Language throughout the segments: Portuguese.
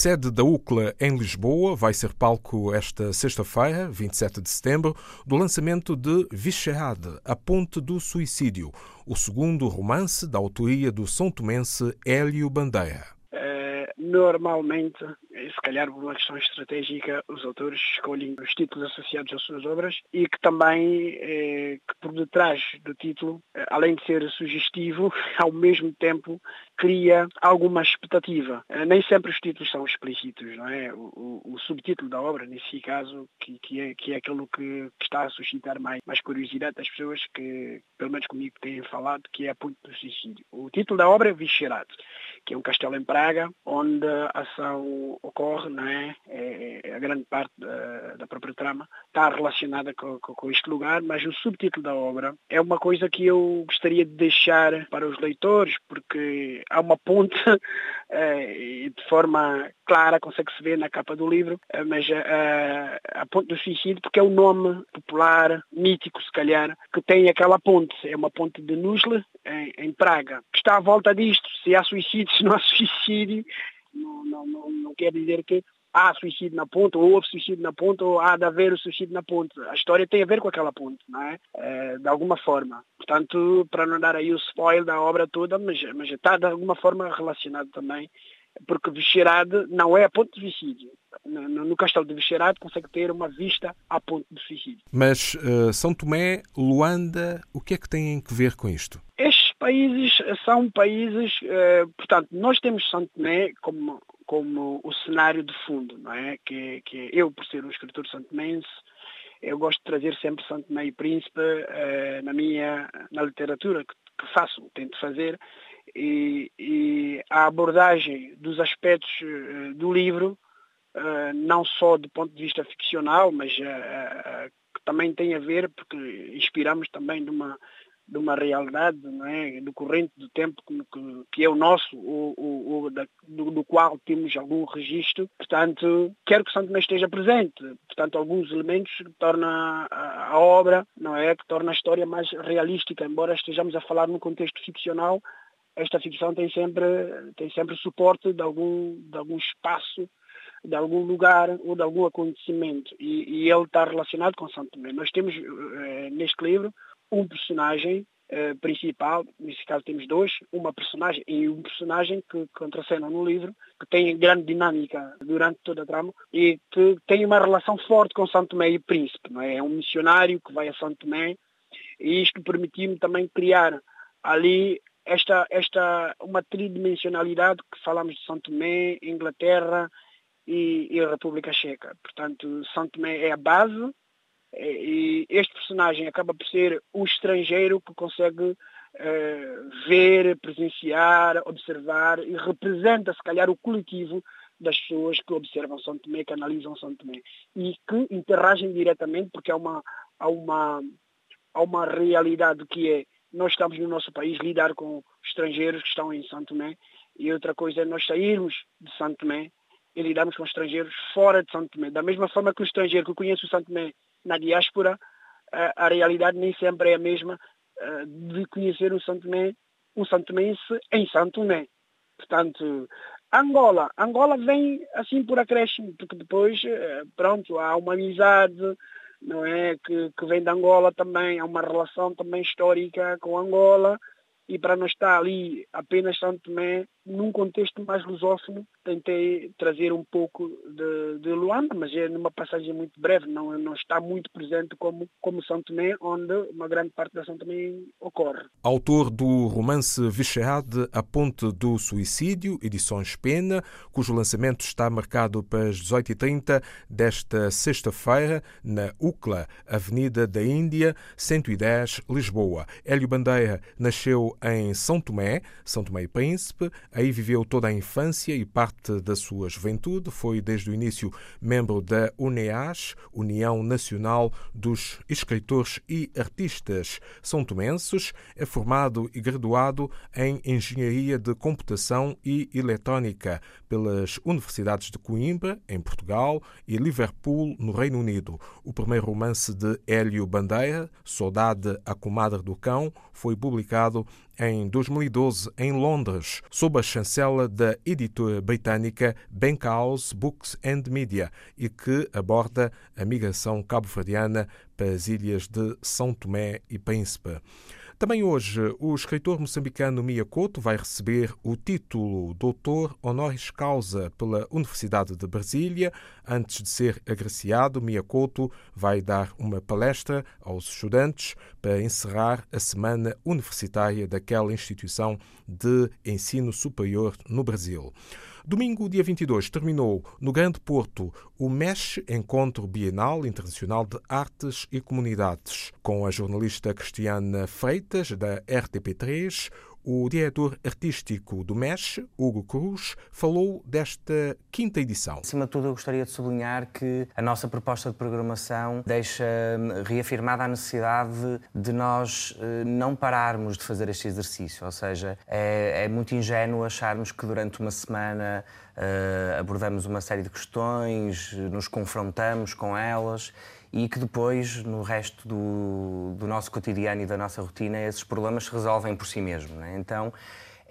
sede da UCLA em Lisboa vai ser palco esta sexta-feira, 27 de setembro, do lançamento de Vichehade, A Ponte do Suicídio, o segundo romance da autoria do são tomense Hélio Bandeira. Normalmente, se calhar por uma questão estratégica, os autores escolhem os títulos associados às suas obras e que também, eh, que por detrás do título, eh, além de ser sugestivo, ao mesmo tempo cria alguma expectativa. Eh, nem sempre os títulos são explícitos, não é? O, o, o subtítulo da obra, nesse caso, que, que, é, que é aquilo que, que, está a suscitar mais, mais curiosidade das pessoas que, pelo menos comigo, têm falado, que é a ponto do suicídio. O título da obra é Viscerado, que é um castelo em Praga, onde a ação ocorre, não é? é, é a grande parte da, da, própria trama está relacionada com, com, com, este lugar, mas o subtítulo da obra é uma coisa que eu gostaria de deixar para os leitores, porque há uma ponte é, e de forma clara consegue-se ver na capa do livro, é, mas a, a ponte do suicídio, porque é o nome popular, mítico se calhar, que tem aquela ponte. É uma ponte de Nusle, em, em Praga, que está à volta disto. Se há suicídio, se não há suicídio, não, não, não, não quer dizer que há suicídio na ponte, ou houve suicídio na ponte, ou há de haver o suicídio na ponte. A história tem a ver com aquela ponte, não é? é de alguma forma. Portanto, para não dar aí o spoiler da obra toda, mas, mas está de alguma forma relacionado também, porque Vixerade não é a ponte de suicídio. No, no castelo de Vixerade consegue ter uma vista à ponte de suicídio. Mas uh, São Tomé, Luanda, o que é que têm que ver com isto? Estes países são países, uh, portanto, nós temos São Tomé como como o cenário de fundo, não é? Que, que eu, por ser um escritor santomense, eu gosto de trazer sempre Santo Tomé e Príncipe uh, na minha na literatura que, que faço, tento fazer, e, e, a abordagem dos aspectos uh, do livro, uh, não só do ponto de vista ficcional, mas que também tem a ver, porque inspiramos também de uma de uma realidade não é, do corrente do tempo que, que é o nosso, o, o, o do, do, qual temos algum registro. Portanto, quero que Santo Tomé esteja presente. Portanto, alguns elementos que tornam a, a, obra, não é, que torna a história mais realística, embora estejamos a falar num contexto ficcional, esta ficção tem sempre, tem sempre suporte de algum, de algum espaço de algum lugar ou de algum acontecimento e, e ele está relacionado com Santo Tomé. Nós temos eh, neste livro um personagem uh, principal, nesse caso temos dois, uma personagem e um personagem que contracenam no livro, que tem grande dinâmica durante toda a trama e que tem uma relação forte com Santo Tomé e Príncipe. Não é? é um missionário que vai a Santo Tomé e isto permitiu-me também criar ali esta, esta uma tridimensionalidade que falamos de Santo Tomé, Inglaterra e, e República Checa. Portanto, Santo Tomé é a base e este personagem acaba por ser o estrangeiro que consegue uh, ver, presenciar, observar e representa, se calhar, o coletivo das pessoas que observam São Tomé, que analisam São Tomé e que interagem diretamente, porque há uma, há uma, há uma realidade que é nós estamos no nosso país lidar com estrangeiros que estão em São Tomé e outra coisa é nós sairmos de São Tomé e lidarmos com estrangeiros fora de São Tomé. Da mesma forma que o estrangeiro que conhece o São Tomé na diáspora, a, a realidade nem sempre é a mesma de conhecer um Santo Tomé, um Santo Tomense em Santo Tomé. Portanto, Angola. Angola vem assim por acréscimo, porque depois, pronto, há uma amizade, não é, que, que vem de Angola também, há uma relação também histórica com Angola, e para não estar ali apenas Santo Tomé, num contexto mais lusófono, tentei trazer um pouco de, de, Luanda, mas é numa passagem muito breve, não, não está muito presente como, como São Tomé, onde uma grande parte da São Tomé ocorre. Autor do romance Vichade, A Ponte do Suicídio, edições Pena, cujo lançamento está marcado para as 18h30 desta sexta-feira, na UCLA, Avenida da Índia, 110, Lisboa. Hélio Bandeira nasceu em São Tomé, São Tomé e Príncipe, Aí viveu toda a infância e parte da sua juventude. Foi desde o início membro da UNEAS, União Nacional dos Escritores e Artistas São Tomenses. É formado e graduado em Engenharia de Computação e Eletrónica pelas Universidades de Coimbra, em Portugal, e Liverpool, no Reino Unido. O primeiro romance de Hélio Bandeira, Saudade, a Comadre do Cão, foi publicado em 2012 em Londres, sob a chancela da editora britânica Bankhouse Books and Media e que aborda a migração cabo-verdiana para as ilhas de São Tomé e Príncipe. Também hoje, o escritor moçambicano Mia Couto vai receber o título Doutor Honoris Causa pela Universidade de Brasília. Antes de ser agraciado, Mia Couto vai dar uma palestra aos estudantes para encerrar a semana universitária daquela instituição de ensino superior no Brasil. Domingo, dia 22, terminou no Grande Porto o MESH Encontro Bienal Internacional de Artes e Comunidades, com a jornalista Cristiana Freitas, da RTP3, o diretor artístico do MES, Hugo Cruz, falou desta quinta edição. Acima de tudo, eu gostaria de sublinhar que a nossa proposta de programação deixa hum, reafirmada a necessidade de nós eh, não pararmos de fazer este exercício. Ou seja, é, é muito ingênuo acharmos que durante uma semana uh, abordamos uma série de questões, nos confrontamos com elas e que depois, no resto do, do nosso cotidiano e da nossa rotina, esses problemas se resolvem por si mesmos. Né? Então,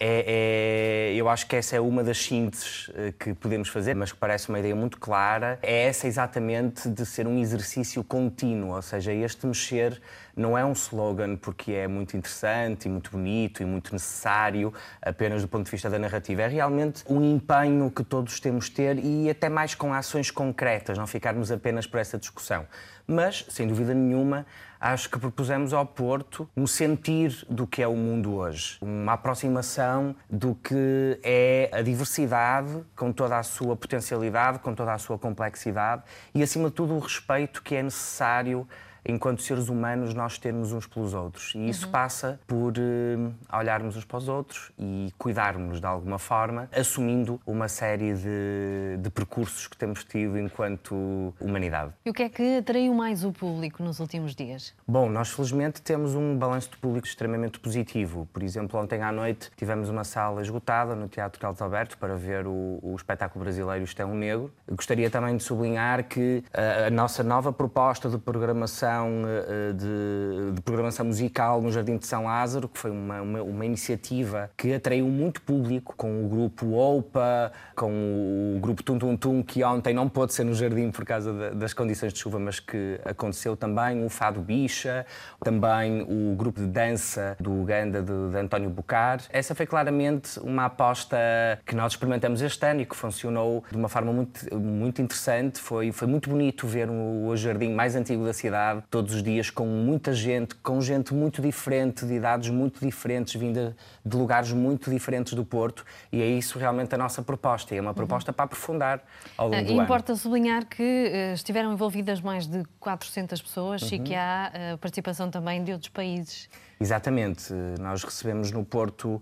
é, é, eu acho que essa é uma das sínteses eh, que podemos fazer, mas que parece uma ideia muito clara. É essa exatamente de ser um exercício contínuo, ou seja, este mexer não é um slogan porque é muito interessante e muito bonito e muito necessário apenas do ponto de vista da narrativa. É realmente um empenho que todos temos de ter e até mais com ações concretas, não ficarmos apenas por essa discussão. Mas, sem dúvida nenhuma, acho que propusemos ao Porto um sentir do que é o mundo hoje, uma aproximação do que é a diversidade, com toda a sua potencialidade, com toda a sua complexidade e, acima de tudo, o respeito que é necessário enquanto seres humanos, nós termos uns pelos outros. E isso uhum. passa por uh, olharmos uns para os outros e cuidarmos de alguma forma, assumindo uma série de, de percursos que temos tido enquanto humanidade. E o que é que atraiu mais o público nos últimos dias? Bom, nós felizmente temos um balanço de público extremamente positivo. Por exemplo, ontem à noite tivemos uma sala esgotada no Teatro Carlos Alberto para ver o, o espetáculo brasileiro Isto é um Negro. Gostaria também de sublinhar que a, a nossa nova proposta de programação programação eh, de, de, programação musical no Jardim de São Lázaro, que foi uma, uma, uma, iniciativa que atraiu muito público, com o grupo OPA, com o grupo Tum Tum Tum, que ontem não pôde ser no Jardim por causa de, das condições de chuva, mas que aconteceu também, o Fado Bicha, também o grupo de dança do Uganda de, de António Bucar. Essa foi claramente uma aposta que nós experimentamos este ano e que funcionou de uma forma muito, muito interessante. Foi, foi muito bonito ver o, o jardim mais antigo da cidade todos os dias com muita gente, com gente muito diferente, de idades muito diferentes, vinda de lugares muito diferentes do Porto, e é isso realmente a nossa proposta, e é uma proposta uhum. para aprofundar ao longo uh, do Importa ano. sublinhar que uh, estiveram envolvidas mais de 400 pessoas uhum. e que há uh, participação também de outros países. Exatamente, nós recebemos no Porto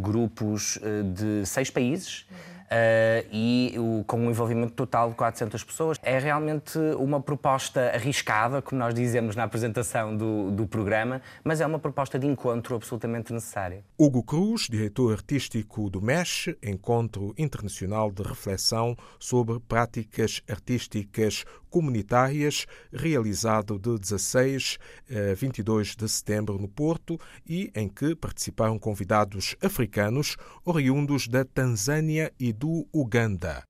grupos de seis países. Uhum uh, e o, com um envolvimento total de 400 pessoas. É realmente uma proposta arriscada, como nós dizemos na apresentação do, do programa, mas é uma proposta de encontro absolutamente necessária. Hugo Cruz, diretor artístico do MESH, Encontro Internacional de Reflexão sobre Práticas Artísticas Comunitárias, realizado de 16 a 22 de setembro no Porto e em que participaram convidados africanos oriundos da Tanzânia e do Uganda.